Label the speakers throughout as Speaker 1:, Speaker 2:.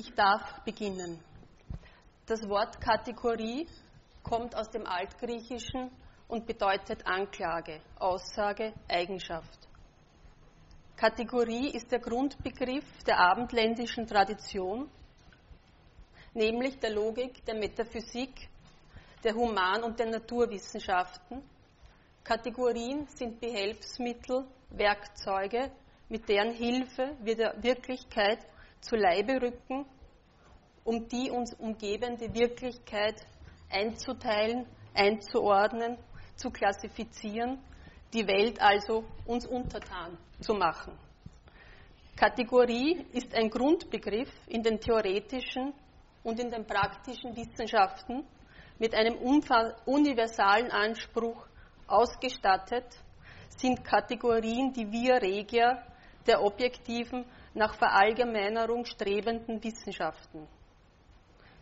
Speaker 1: Ich darf beginnen. Das Wort Kategorie kommt aus dem Altgriechischen und bedeutet Anklage, Aussage, Eigenschaft. Kategorie ist der Grundbegriff der abendländischen Tradition, nämlich der Logik, der Metaphysik, der Human- und der Naturwissenschaften. Kategorien sind Behelfsmittel, Werkzeuge, mit deren Hilfe wir der Wirklichkeit zu Leibe rücken, um die uns umgebende Wirklichkeit einzuteilen, einzuordnen, zu klassifizieren, die Welt also uns untertan zu machen. Kategorie ist ein Grundbegriff in den theoretischen und in den praktischen Wissenschaften mit einem universalen Anspruch ausgestattet, sind Kategorien die Via Regia der objektiven, nach Verallgemeinerung strebenden Wissenschaften.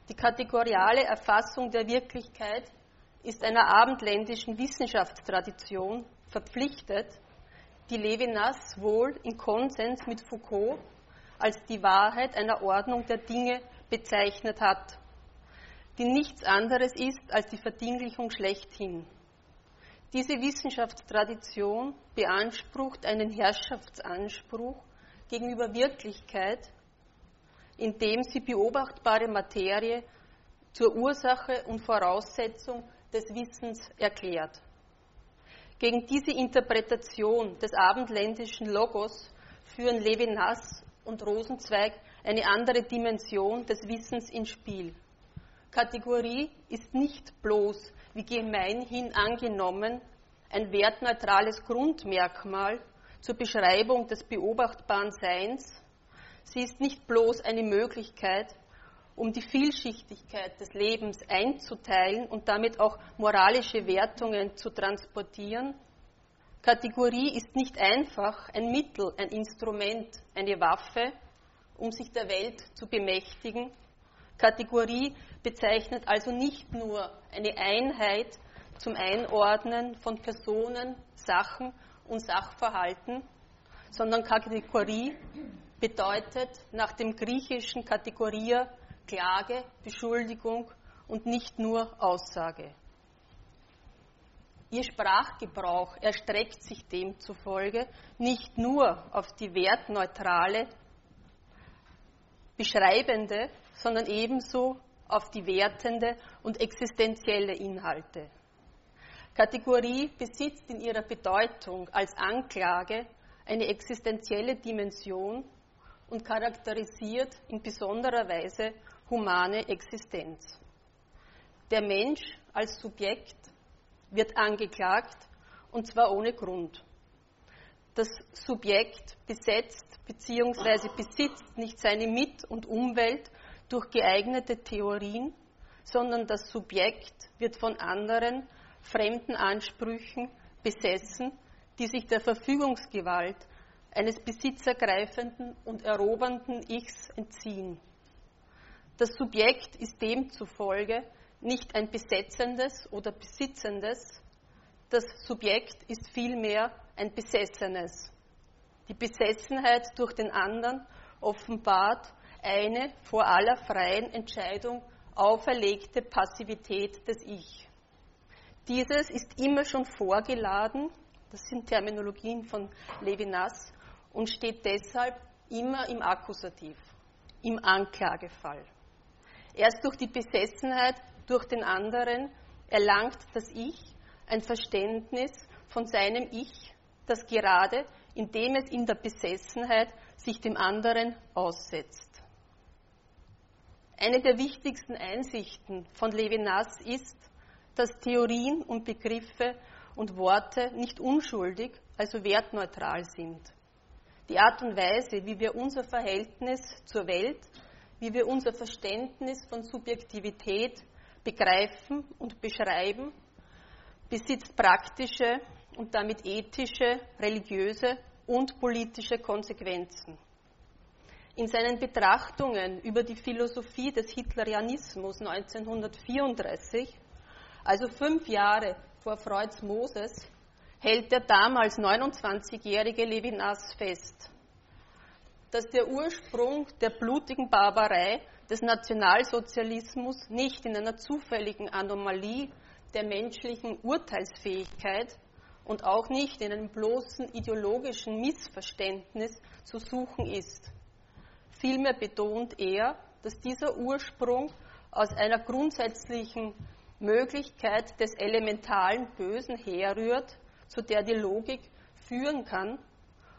Speaker 1: Die kategoriale Erfassung der Wirklichkeit ist einer abendländischen Wissenschaftstradition verpflichtet, die Levinas wohl in Konsens mit Foucault als die Wahrheit einer Ordnung der Dinge bezeichnet hat, die nichts anderes ist als die Verdinglichung schlechthin. Diese Wissenschaftstradition beansprucht einen Herrschaftsanspruch gegenüber Wirklichkeit, indem sie beobachtbare Materie zur Ursache und Voraussetzung des Wissens erklärt. Gegen diese Interpretation des abendländischen Logos führen Levinas und Rosenzweig eine andere Dimension des Wissens ins Spiel. Kategorie ist nicht bloß, wie gemeinhin angenommen, ein wertneutrales Grundmerkmal zur Beschreibung des beobachtbaren Seins, Sie ist nicht bloß eine Möglichkeit, um die Vielschichtigkeit des Lebens einzuteilen und damit auch moralische Wertungen zu transportieren. Kategorie ist nicht einfach ein Mittel, ein Instrument, eine Waffe, um sich der Welt zu bemächtigen. Kategorie bezeichnet also nicht nur eine Einheit zum Einordnen von Personen, Sachen und Sachverhalten, sondern Kategorie bedeutet nach dem griechischen Kategoria Klage, Beschuldigung und nicht nur Aussage. Ihr Sprachgebrauch erstreckt sich demzufolge nicht nur auf die wertneutrale, beschreibende, sondern ebenso auf die wertende und existenzielle Inhalte. Kategorie besitzt in ihrer Bedeutung als Anklage eine existenzielle Dimension und charakterisiert in besonderer Weise humane Existenz. Der Mensch als Subjekt wird angeklagt und zwar ohne Grund. Das Subjekt besetzt bzw. besitzt nicht seine Mit- und Umwelt durch geeignete Theorien, sondern das Subjekt wird von anderen fremden Ansprüchen besessen, die sich der Verfügungsgewalt eines besitzergreifenden und erobernden Ichs entziehen. Das Subjekt ist demzufolge nicht ein besetzendes oder besitzendes, das Subjekt ist vielmehr ein Besessenes. Die Besessenheit durch den anderen offenbart eine vor aller freien Entscheidung auferlegte Passivität des Ich. Dieses ist immer schon vorgeladen, das sind Terminologien von Levinas, und steht deshalb immer im Akkusativ, im Anklagefall. Erst durch die Besessenheit durch den anderen erlangt das Ich ein Verständnis von seinem Ich, das gerade, indem es in der Besessenheit sich dem anderen aussetzt. Eine der wichtigsten Einsichten von Levinas ist, dass Theorien und Begriffe und Worte nicht unschuldig, also wertneutral sind die Art und Weise, wie wir unser Verhältnis zur Welt, wie wir unser Verständnis von Subjektivität begreifen und beschreiben, besitzt praktische und damit ethische, religiöse und politische Konsequenzen. In seinen Betrachtungen über die Philosophie des Hitlerianismus 1934, also fünf Jahre vor Freuds Moses, hält der damals 29-jährige Levinas fest. dass der Ursprung der blutigen Barbarei des Nationalsozialismus nicht in einer zufälligen Anomalie der menschlichen Urteilsfähigkeit und auch nicht in einem bloßen ideologischen Missverständnis zu suchen ist. Vielmehr betont er, dass dieser Ursprung aus einer grundsätzlichen Möglichkeit des elementalen Bösen herrührt, zu der die Logik führen kann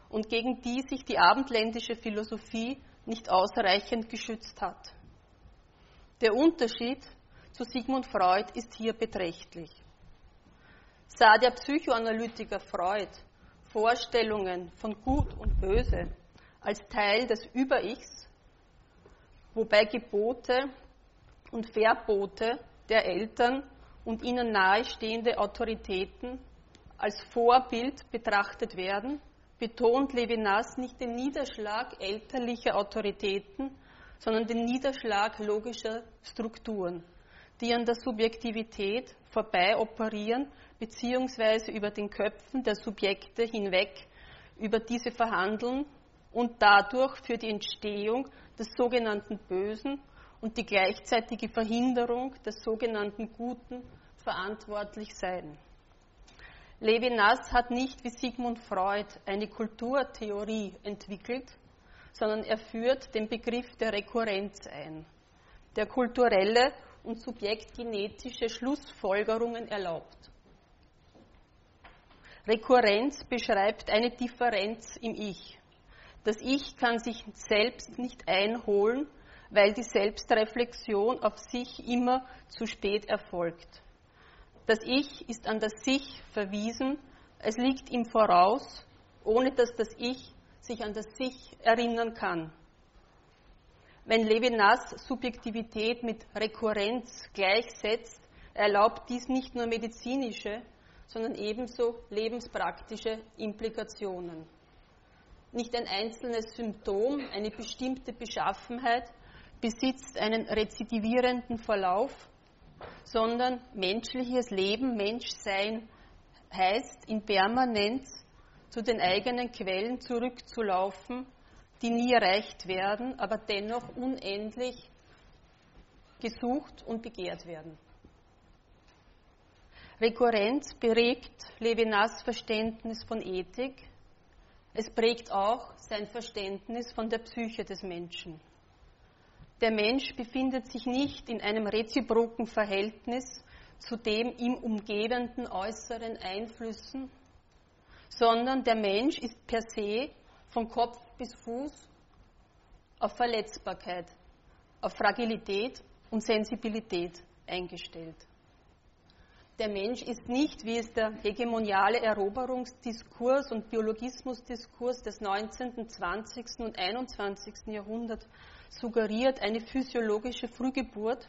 Speaker 1: und gegen die sich die abendländische Philosophie nicht ausreichend geschützt hat. Der Unterschied zu Sigmund Freud ist hier beträchtlich. Sah der Psychoanalytiker Freud Vorstellungen von Gut und Böse als Teil des Über-Ichs, wobei Gebote und Verbote der Eltern und ihnen nahestehende Autoritäten als Vorbild betrachtet werden, betont Levinas nicht den Niederschlag elterlicher Autoritäten, sondern den Niederschlag logischer Strukturen, die an der Subjektivität vorbei operieren, beziehungsweise über den Köpfen der Subjekte hinweg über diese verhandeln und dadurch für die Entstehung des sogenannten Bösen und die gleichzeitige Verhinderung des sogenannten Guten verantwortlich sein. Levinas hat nicht wie Sigmund Freud eine Kulturtheorie entwickelt, sondern er führt den Begriff der Rekurrenz ein, der kulturelle und subjektgenetische Schlussfolgerungen erlaubt. Rekurrenz beschreibt eine Differenz im Ich. Das Ich kann sich selbst nicht einholen, weil die Selbstreflexion auf sich immer zu spät erfolgt. Das Ich ist an das Sich verwiesen, es liegt ihm voraus, ohne dass das Ich sich an das Sich erinnern kann. Wenn Levinas Subjektivität mit Rekurrenz gleichsetzt, erlaubt dies nicht nur medizinische, sondern ebenso lebenspraktische Implikationen. Nicht ein einzelnes Symptom, eine bestimmte Beschaffenheit besitzt einen rezidivierenden Verlauf, sondern menschliches Leben, Menschsein heißt in Permanenz zu den eigenen Quellen zurückzulaufen, die nie erreicht werden, aber dennoch unendlich gesucht und begehrt werden. Rekurrenz prägt Levinas Verständnis von Ethik. Es prägt auch sein Verständnis von der Psyche des Menschen. Der Mensch befindet sich nicht in einem reziproken Verhältnis zu den ihm umgebenden äußeren Einflüssen, sondern der Mensch ist per se von Kopf bis Fuß auf Verletzbarkeit, auf Fragilität und Sensibilität eingestellt. Der Mensch ist nicht, wie es der hegemoniale Eroberungsdiskurs und Biologismusdiskurs des 19., 20. und 21. Jahrhunderts suggeriert eine physiologische Frühgeburt,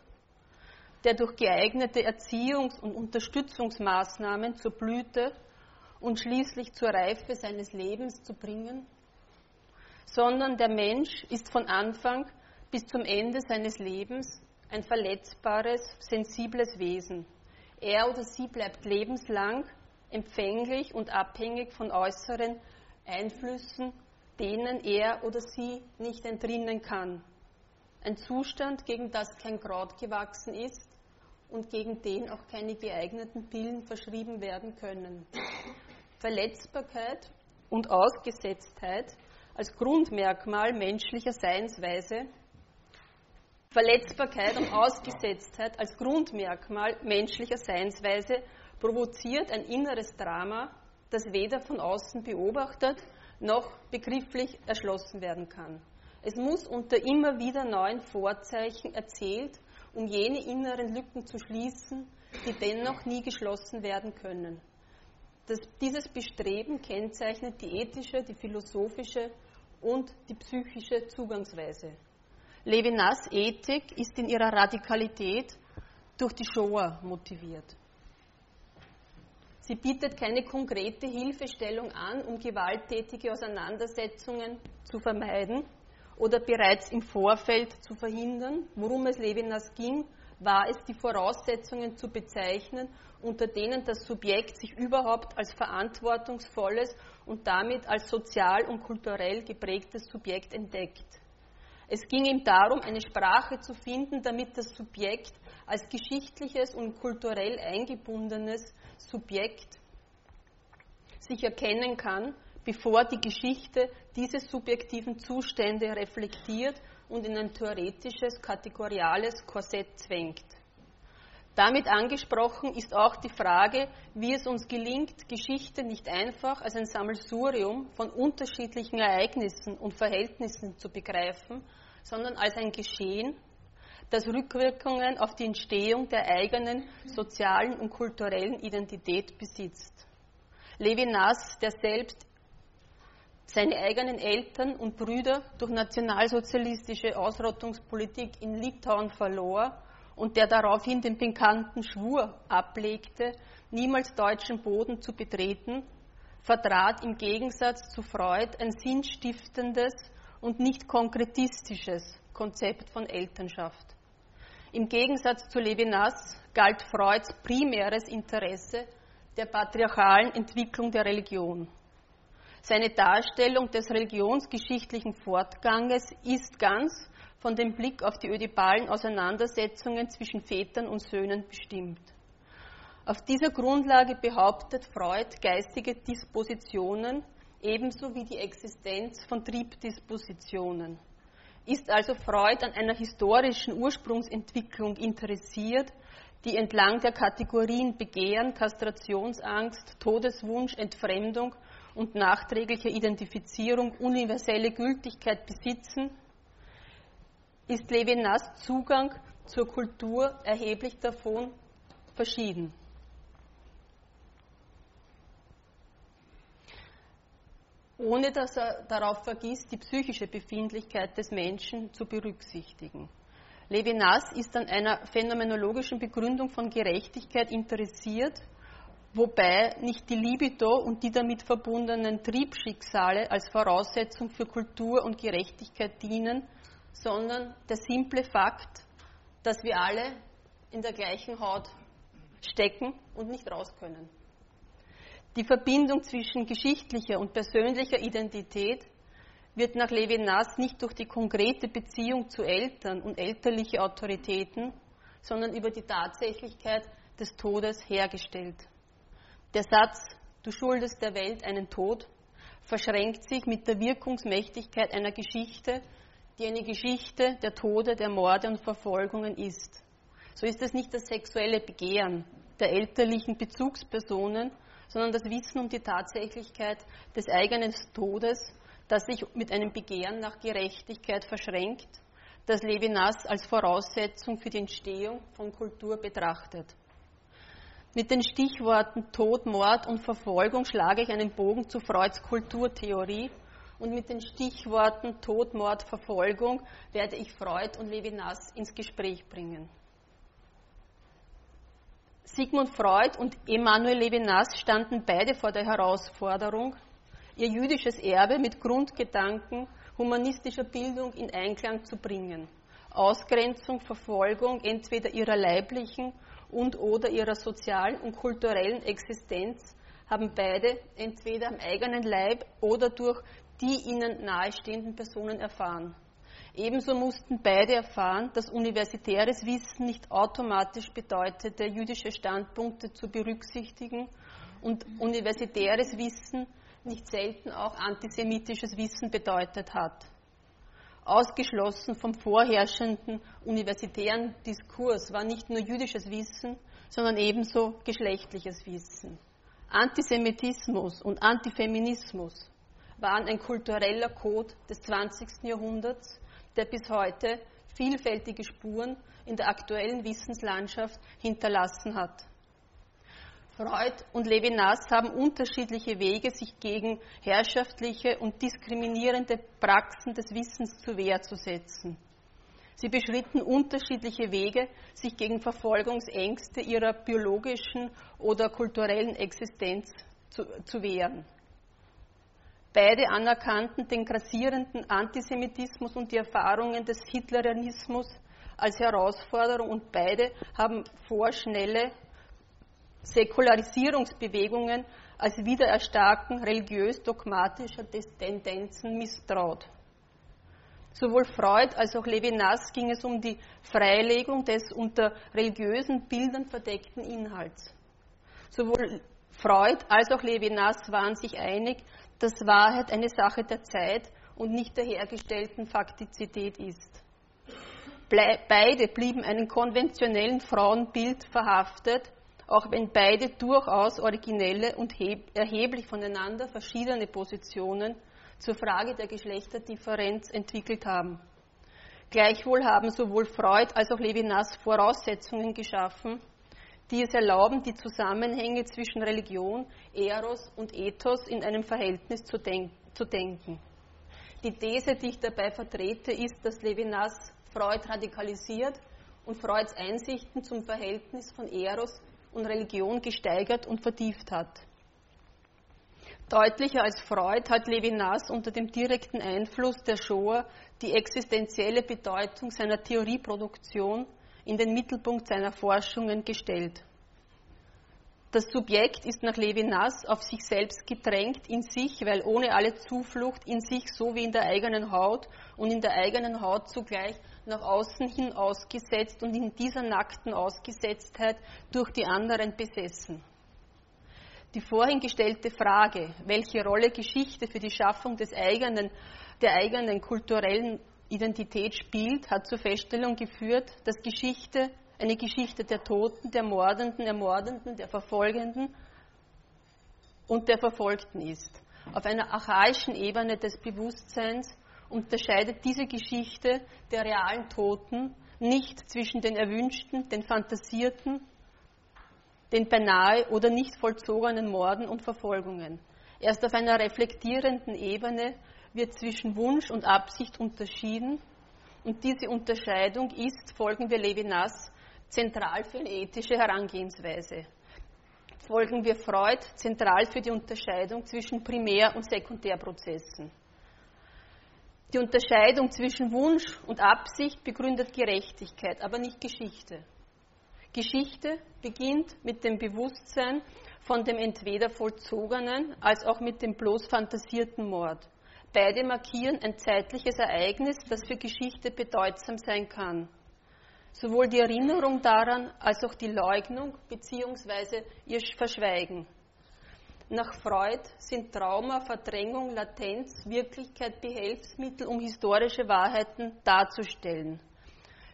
Speaker 1: der durch geeignete Erziehungs- und Unterstützungsmaßnahmen zur Blüte und schließlich zur Reife seines Lebens zu bringen, sondern der Mensch ist von Anfang bis zum Ende seines Lebens ein verletzbares, sensibles Wesen. Er oder sie bleibt lebenslang empfänglich und abhängig von äußeren Einflüssen, denen er oder sie nicht entrinnen kann. Ein Zustand, gegen das kein Kraut gewachsen ist und gegen den auch keine geeigneten Pillen verschrieben werden können. Verletzbarkeit und Ausgesetztheit als Grundmerkmal menschlicher Seinsweise. Verletzbarkeit und Ausgesetztheit als Grundmerkmal menschlicher Seinsweise provoziert ein inneres Drama, das weder von außen beobachtet noch begrifflich erschlossen werden kann. Es muss unter immer wieder neuen Vorzeichen erzählt, um jene inneren Lücken zu schließen, die dennoch nie geschlossen werden können. Das, dieses Bestreben kennzeichnet die ethische, die philosophische und die psychische Zugangsweise. Levinas Ethik ist in ihrer Radikalität durch die Shoah motiviert. Sie bietet keine konkrete Hilfestellung an, um gewalttätige Auseinandersetzungen zu vermeiden oder bereits im Vorfeld zu verhindern. Worum es Levinas ging, war es, die Voraussetzungen zu bezeichnen, unter denen das Subjekt sich überhaupt als verantwortungsvolles und damit als sozial und kulturell geprägtes Subjekt entdeckt. Es ging ihm darum, eine Sprache zu finden, damit das Subjekt als geschichtliches und kulturell eingebundenes Subjekt sich erkennen kann, bevor die Geschichte diese subjektiven Zustände reflektiert und in ein theoretisches, kategoriales Korsett zwängt. Damit angesprochen ist auch die Frage, wie es uns gelingt, Geschichte nicht einfach als ein Sammelsurium von unterschiedlichen Ereignissen und Verhältnissen zu begreifen, sondern als ein Geschehen, das Rückwirkungen auf die Entstehung der eigenen sozialen und kulturellen Identität besitzt. Levinas, der selbst seine eigenen Eltern und Brüder durch nationalsozialistische Ausrottungspolitik in Litauen verlor und der daraufhin den bekannten Schwur ablegte, niemals deutschen Boden zu betreten, vertrat im Gegensatz zu Freud ein sinnstiftendes und nicht konkretistisches Konzept von Elternschaft. Im Gegensatz zu Levinas galt Freuds primäres Interesse der patriarchalen Entwicklung der Religion. Seine Darstellung des religionsgeschichtlichen Fortganges ist ganz von dem Blick auf die ödipalen Auseinandersetzungen zwischen Vätern und Söhnen bestimmt. Auf dieser Grundlage behauptet Freud geistige Dispositionen ebenso wie die Existenz von Triebdispositionen. Ist also Freud an einer historischen Ursprungsentwicklung interessiert, die entlang der Kategorien Begehren, Kastrationsangst, Todeswunsch, Entfremdung und nachträgliche Identifizierung universelle Gültigkeit besitzen, ist Levinas Zugang zur Kultur erheblich davon verschieden. ohne dass er darauf vergisst, die psychische Befindlichkeit des Menschen zu berücksichtigen. Levinas ist an einer phänomenologischen Begründung von Gerechtigkeit interessiert wobei nicht die Libido und die damit verbundenen Triebschicksale als Voraussetzung für Kultur und Gerechtigkeit dienen, sondern der simple Fakt, dass wir alle in der gleichen Haut stecken und nicht raus können. Die Verbindung zwischen geschichtlicher und persönlicher Identität wird nach Levinas nicht durch die konkrete Beziehung zu Eltern und elterliche Autoritäten, sondern über die Tatsächlichkeit des Todes hergestellt. Der Satz, du schuldest der Welt einen Tod, verschränkt sich mit der Wirkungsmächtigkeit einer Geschichte, die eine Geschichte der Tode, der Morde und Verfolgungen ist. So ist es nicht das sexuelle Begehren der elterlichen Bezugspersonen, sondern das Wissen um die Tatsächlichkeit des eigenen Todes, das sich mit einem Begehren nach Gerechtigkeit verschränkt, das Levinas als Voraussetzung für die Entstehung von Kultur betrachtet. Mit den Stichworten Tod, Mord und Verfolgung schlage ich einen Bogen zu Freuds Kulturtheorie und mit den Stichworten Tod, Mord, Verfolgung werde ich Freud und Levinas ins Gespräch bringen. Sigmund Freud und Emanuel Levinas standen beide vor der Herausforderung, ihr jüdisches Erbe mit Grundgedanken humanistischer Bildung in Einklang zu bringen. Ausgrenzung, Verfolgung entweder ihrer leiblichen und oder ihrer sozialen und kulturellen Existenz haben beide entweder am eigenen Leib oder durch die ihnen nahestehenden Personen erfahren. Ebenso mussten beide erfahren, dass universitäres Wissen nicht automatisch bedeutete, jüdische Standpunkte zu berücksichtigen und universitäres Wissen nicht selten auch antisemitisches Wissen bedeutet hat ausgeschlossen vom vorherrschenden universitären Diskurs war nicht nur jüdisches Wissen, sondern ebenso geschlechtliches Wissen. Antisemitismus und Antifeminismus waren ein kultureller Code des 20. Jahrhunderts, der bis heute vielfältige Spuren in der aktuellen Wissenslandschaft hinterlassen hat. Freud und Levinas haben unterschiedliche Wege, sich gegen herrschaftliche und diskriminierende Praxen des Wissens zur Wehr zu setzen. Sie beschritten unterschiedliche Wege, sich gegen Verfolgungsängste ihrer biologischen oder kulturellen Existenz zu, zu wehren. Beide anerkannten den grassierenden Antisemitismus und die Erfahrungen des Hitlerianismus als Herausforderung und beide haben vorschnelle Säkularisierungsbewegungen als Wiedererstarken religiös-dogmatischer Tendenzen misstraut. Sowohl Freud als auch Levinas ging es um die Freilegung des unter religiösen Bildern verdeckten Inhalts. Sowohl Freud als auch Levinas waren sich einig, dass Wahrheit eine Sache der Zeit und nicht der hergestellten Faktizität ist. Beide blieben einem konventionellen Frauenbild verhaftet, auch wenn beide durchaus originelle und erheblich voneinander verschiedene Positionen zur Frage der Geschlechterdifferenz entwickelt haben. Gleichwohl haben sowohl Freud als auch Levinas Voraussetzungen geschaffen, die es erlauben, die Zusammenhänge zwischen Religion, Eros und Ethos in einem Verhältnis zu, denk zu denken. Die These, die ich dabei vertrete, ist, dass Levinas Freud radikalisiert und Freuds Einsichten zum Verhältnis von Eros und Religion gesteigert und vertieft hat. Deutlicher als Freud hat Levinas unter dem direkten Einfluss der Shoah die existenzielle Bedeutung seiner Theorieproduktion in den Mittelpunkt seiner Forschungen gestellt. Das Subjekt ist nach Levinas auf sich selbst gedrängt in sich, weil ohne alle Zuflucht in sich so wie in der eigenen Haut und in der eigenen Haut zugleich nach außen hin ausgesetzt und in dieser nackten Ausgesetztheit durch die anderen besessen. Die vorhin gestellte Frage, welche Rolle Geschichte für die Schaffung des eigenen, der eigenen kulturellen Identität spielt, hat zur Feststellung geführt, dass Geschichte eine Geschichte der Toten, der Mordenden, Ermordenden, der Verfolgenden und der Verfolgten ist. Auf einer archaischen Ebene des Bewusstseins unterscheidet diese Geschichte der realen Toten nicht zwischen den erwünschten, den fantasierten, den beinahe oder nicht vollzogenen Morden und Verfolgungen. Erst auf einer reflektierenden Ebene wird zwischen Wunsch und Absicht unterschieden und diese Unterscheidung ist, folgen wir Levinas, zentral für eine ethische Herangehensweise. Folgen wir Freud zentral für die Unterscheidung zwischen Primär- und Sekundärprozessen. Die Unterscheidung zwischen Wunsch und Absicht begründet Gerechtigkeit, aber nicht Geschichte. Geschichte beginnt mit dem Bewusstsein von dem entweder vollzogenen als auch mit dem bloß fantasierten Mord. Beide markieren ein zeitliches Ereignis, das für Geschichte bedeutsam sein kann. Sowohl die Erinnerung daran als auch die Leugnung bzw. ihr Verschweigen. Nach Freud sind Trauma, Verdrängung, Latenz, Wirklichkeit Behelfsmittel, um historische Wahrheiten darzustellen.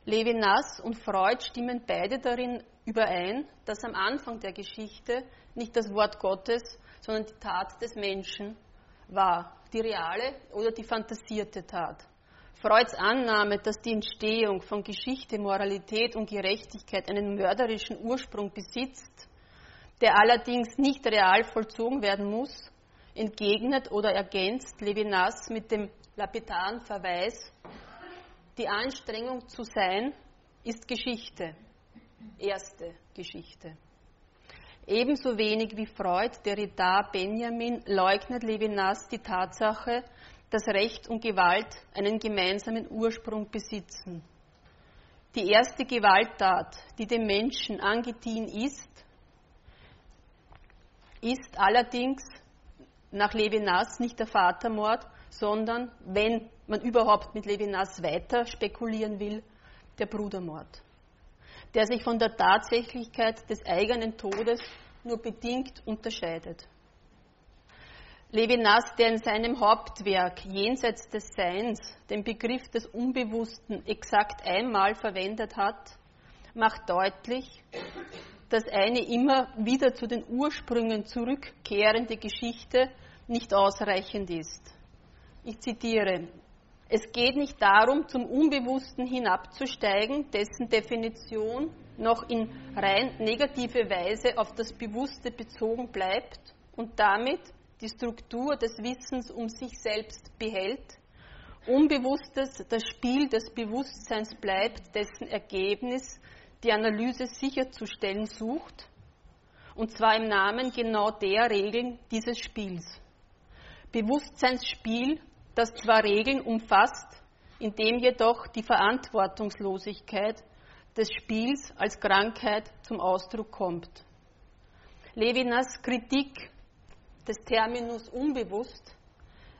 Speaker 1: Levinas und Freud stimmen beide darin überein, dass am Anfang der Geschichte nicht das Wort Gottes, sondern die Tat des Menschen war, die reale oder die fantasierte Tat. Freuds Annahme, dass die Entstehung von Geschichte, Moralität und Gerechtigkeit einen mörderischen Ursprung besitzt, der allerdings nicht real vollzogen werden muss, entgegnet oder ergänzt Levinas mit dem lapidaren Verweis, die Anstrengung zu sein ist Geschichte, erste Geschichte. Ebenso wenig wie Freud, Derrida, Benjamin leugnet Levinas die Tatsache, dass Recht und Gewalt einen gemeinsamen Ursprung besitzen. Die erste Gewalttat, die dem Menschen angedient ist, ist allerdings nach Levinas nicht der Vatermord, sondern, wenn man überhaupt mit Levinas weiter spekulieren will, der Brudermord, der sich von der Tatsächlichkeit des eigenen Todes nur bedingt unterscheidet. Levinas, der in seinem Hauptwerk Jenseits des Seins den Begriff des Unbewussten exakt einmal verwendet hat, macht deutlich, dass eine immer wieder zu den Ursprüngen zurückkehrende Geschichte nicht ausreichend ist. Ich zitiere, es geht nicht darum, zum Unbewussten hinabzusteigen, dessen Definition noch in rein negative Weise auf das Bewusste bezogen bleibt und damit die Struktur des Wissens um sich selbst behält, Unbewusstes das Spiel des Bewusstseins bleibt, dessen Ergebnis die Analyse sicherzustellen sucht, und zwar im Namen genau der Regeln dieses Spiels. Bewusstseinsspiel, das zwar Regeln umfasst, in dem jedoch die Verantwortungslosigkeit des Spiels als Krankheit zum Ausdruck kommt. Levinas Kritik des Terminus unbewusst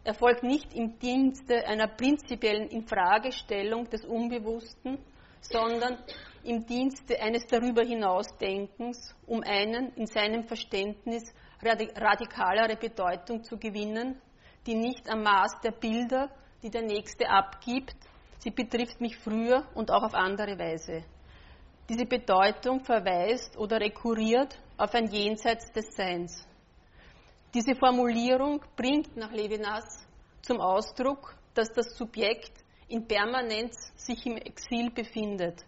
Speaker 1: erfolgt nicht im Dienste einer prinzipiellen Infragestellung des Unbewussten, sondern im Dienste eines darüber hinausdenkens, um einen in seinem Verständnis radikalere Bedeutung zu gewinnen, die nicht am Maß der Bilder, die der Nächste abgibt, sie betrifft mich früher und auch auf andere Weise. Diese Bedeutung verweist oder rekurriert auf ein Jenseits des Seins. Diese Formulierung bringt nach Levinas zum Ausdruck, dass das Subjekt in Permanenz sich im Exil befindet.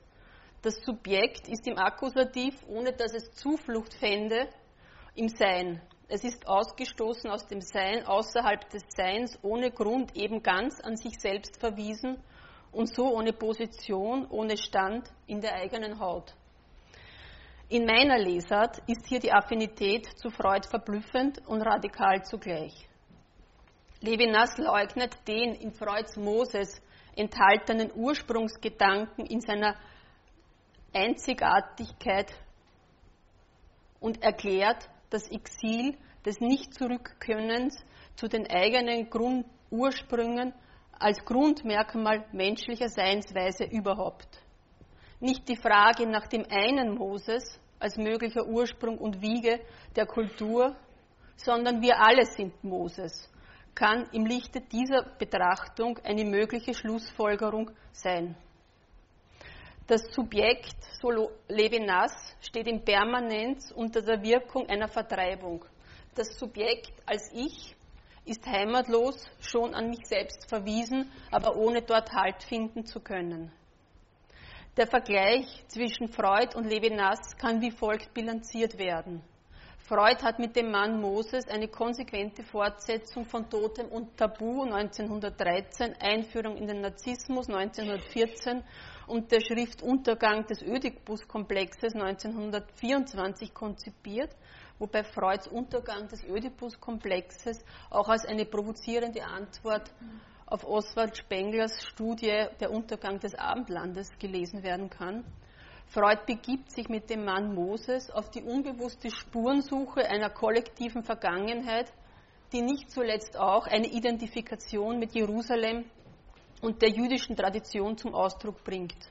Speaker 1: Das Subjekt ist im Akkusativ, ohne dass es Zuflucht fände, im Sein. Es ist ausgestoßen aus dem Sein, außerhalb des Seins, ohne Grund, eben ganz an sich selbst verwiesen und so ohne Position, ohne Stand in der eigenen Haut. In meiner Lesart ist hier die Affinität zu Freud verblüffend und radikal zugleich. Levinas leugnet den in Freuds Moses enthaltenen Ursprungsgedanken in seiner Einzigartigkeit und erklärt das Exil des Nicht-Zurückkönnens zu den eigenen Grund Ursprüngen als Grundmerkmal menschlicher Seinsweise überhaupt. Nicht die Frage nach dem einen Moses als möglicher Ursprung und Wiege der Kultur, sondern wir alle sind Moses, kann im Lichte dieser Betrachtung eine mögliche Schlussfolgerung sein. Das Subjekt, so Levinas, steht in Permanenz unter der Wirkung einer Vertreibung. Das Subjekt als Ich ist heimatlos, schon an mich selbst verwiesen, aber ohne dort Halt finden zu können. Der Vergleich zwischen Freud und Levinas kann wie folgt bilanziert werden. Freud hat mit dem Mann Moses eine konsequente Fortsetzung von Totem und Tabu 1913, Einführung in den Narzissmus 1914 und der Schrift Untergang des Ödipus-Komplexes 1924 konzipiert wobei Freuds Untergang des Ödipus-Komplexes auch als eine provozierende Antwort auf Oswald Spenglers Studie Der Untergang des Abendlandes gelesen werden kann. Freud begibt sich mit dem Mann Moses auf die unbewusste Spurensuche einer kollektiven Vergangenheit, die nicht zuletzt auch eine Identifikation mit Jerusalem und der jüdischen Tradition zum Ausdruck bringt.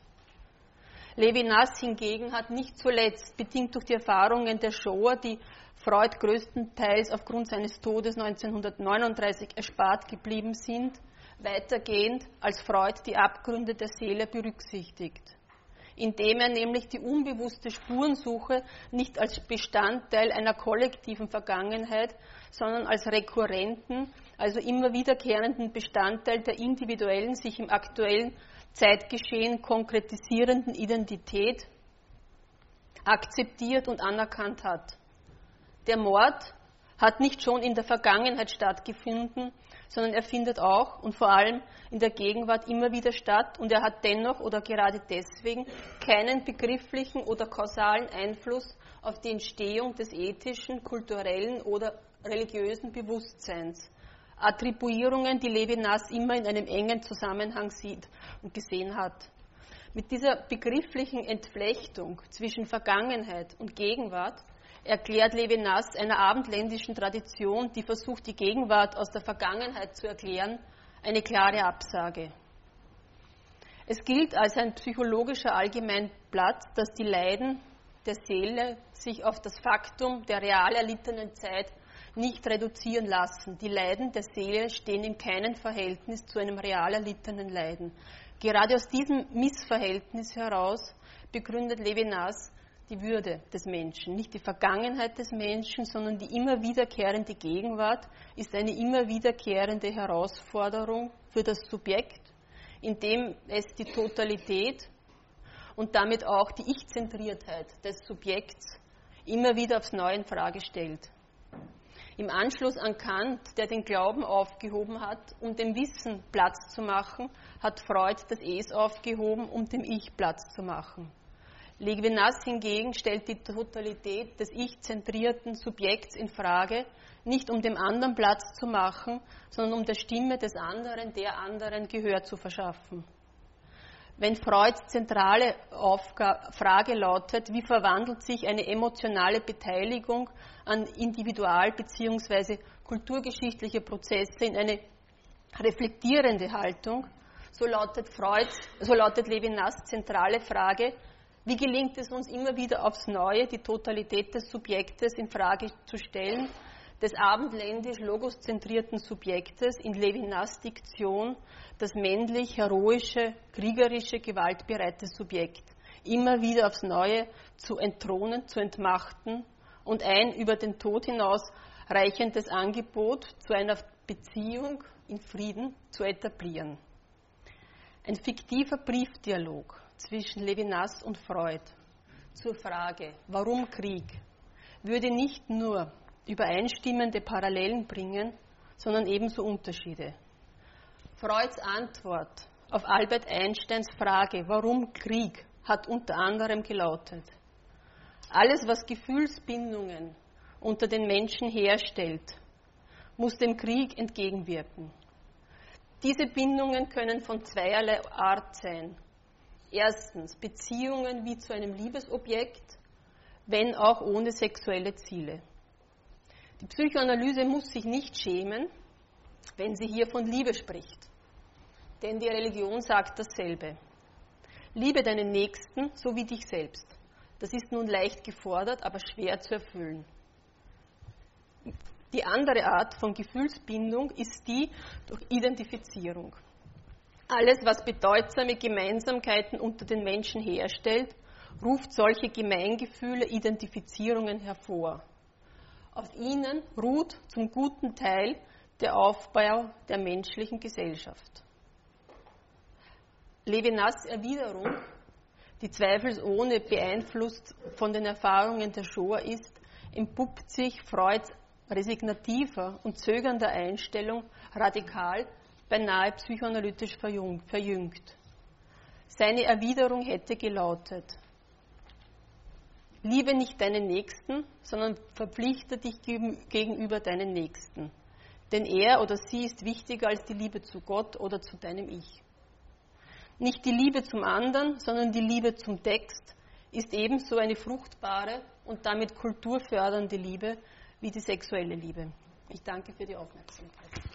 Speaker 1: Levinas hingegen hat nicht zuletzt, bedingt durch die Erfahrungen der Shoah, die Freud größtenteils aufgrund seines Todes 1939 erspart geblieben sind, weitergehend als Freud die Abgründe der Seele berücksichtigt, indem er nämlich die unbewusste Spurensuche nicht als Bestandteil einer kollektiven Vergangenheit, sondern als rekurrenten, also immer wiederkehrenden Bestandteil der individuellen, sich im aktuellen Zeitgeschehen konkretisierenden Identität akzeptiert und anerkannt hat. Der Mord hat nicht schon in der Vergangenheit stattgefunden, sondern er findet auch und vor allem in der Gegenwart immer wieder statt und er hat dennoch oder gerade deswegen keinen begrifflichen oder kausalen Einfluss auf die Entstehung des ethischen, kulturellen oder religiösen Bewusstseins. Attribuierungen, die Levinas immer in einem engen Zusammenhang sieht und gesehen hat. Mit dieser begrifflichen Entflechtung zwischen Vergangenheit und Gegenwart erklärt Levinas einer abendländischen Tradition, die versucht, die Gegenwart aus der Vergangenheit zu erklären, eine klare Absage. Es gilt als ein psychologischer Allgemeinplatz, dass die Leiden der Seele sich auf das Faktum der real erlittenen Zeit nicht reduzieren lassen. Die Leiden der Seele stehen in keinem Verhältnis zu einem real erlittenen Leiden. Gerade aus diesem Missverhältnis heraus begründet Levinas die Würde des Menschen. Nicht die Vergangenheit des Menschen, sondern die immer wiederkehrende Gegenwart ist eine immer wiederkehrende Herausforderung für das Subjekt, indem es die Totalität und damit auch die Ich-Zentriertheit des Subjekts immer wieder aufs Neue in Frage stellt. Im Anschluss an Kant, der den Glauben aufgehoben hat, um dem Wissen Platz zu machen, hat Freud das Es aufgehoben, um dem Ich Platz zu machen. Levinas hingegen stellt die Totalität des ich-zentrierten Subjekts in Frage, nicht um dem anderen Platz zu machen, sondern um der Stimme des anderen, der anderen Gehör zu verschaffen. Wenn Freuds zentrale Frage lautet, wie verwandelt sich eine emotionale Beteiligung an individual- bzw. kulturgeschichtliche Prozesse in eine reflektierende Haltung, so lautet, Freud, so lautet Levinas zentrale Frage, wie gelingt es uns immer wieder aufs Neue, die Totalität des Subjektes in Frage zu stellen, des abendländisch logoszentrierten Subjektes in Levinas Diktion, das männlich, heroische, kriegerische, gewaltbereite Subjekt, immer wieder aufs Neue zu entthronen, zu entmachten und ein über den Tod hinaus reichendes Angebot zu einer Beziehung in Frieden zu etablieren. Ein fiktiver Briefdialog zwischen Levinas und Freud zur Frage, warum Krieg, würde nicht nur übereinstimmende Parallelen bringen, sondern ebenso Unterschiede. Freuds Antwort auf Albert Einsteins Frage, warum Krieg, hat unter anderem gelautet, alles, was Gefühlsbindungen unter den Menschen herstellt, muss dem Krieg entgegenwirken. Diese Bindungen können von zweierlei Art sein. Erstens Beziehungen wie zu einem Liebesobjekt, wenn auch ohne sexuelle Ziele. Die Psychoanalyse muss sich nicht schämen, wenn sie hier von Liebe spricht. Denn die Religion sagt dasselbe. Liebe deinen Nächsten so wie dich selbst. Das ist nun leicht gefordert, aber schwer zu erfüllen. Die andere Art von Gefühlsbindung ist die durch Identifizierung. Alles, was bedeutsame Gemeinsamkeiten unter den Menschen herstellt, ruft solche Gemeingefühle, Identifizierungen hervor. Auf ihnen ruht zum guten Teil der Aufbau der menschlichen Gesellschaft. Levinas Erwiderung, die zweifelsohne beeinflusst von den Erfahrungen der Shoah ist, entpuppt sich Freuds resignativer und zögernder Einstellung radikal beinahe psychoanalytisch verjüngt. Seine Erwiderung hätte gelautet, liebe nicht deinen Nächsten, sondern verpflichte dich gegenüber deinen Nächsten. Denn er oder sie ist wichtiger als die Liebe zu Gott oder zu deinem Ich. Nicht die Liebe zum anderen, sondern die Liebe zum Text ist ebenso eine fruchtbare und damit kulturfördernde Liebe wie die sexuelle Liebe. Ich danke für die Aufmerksamkeit.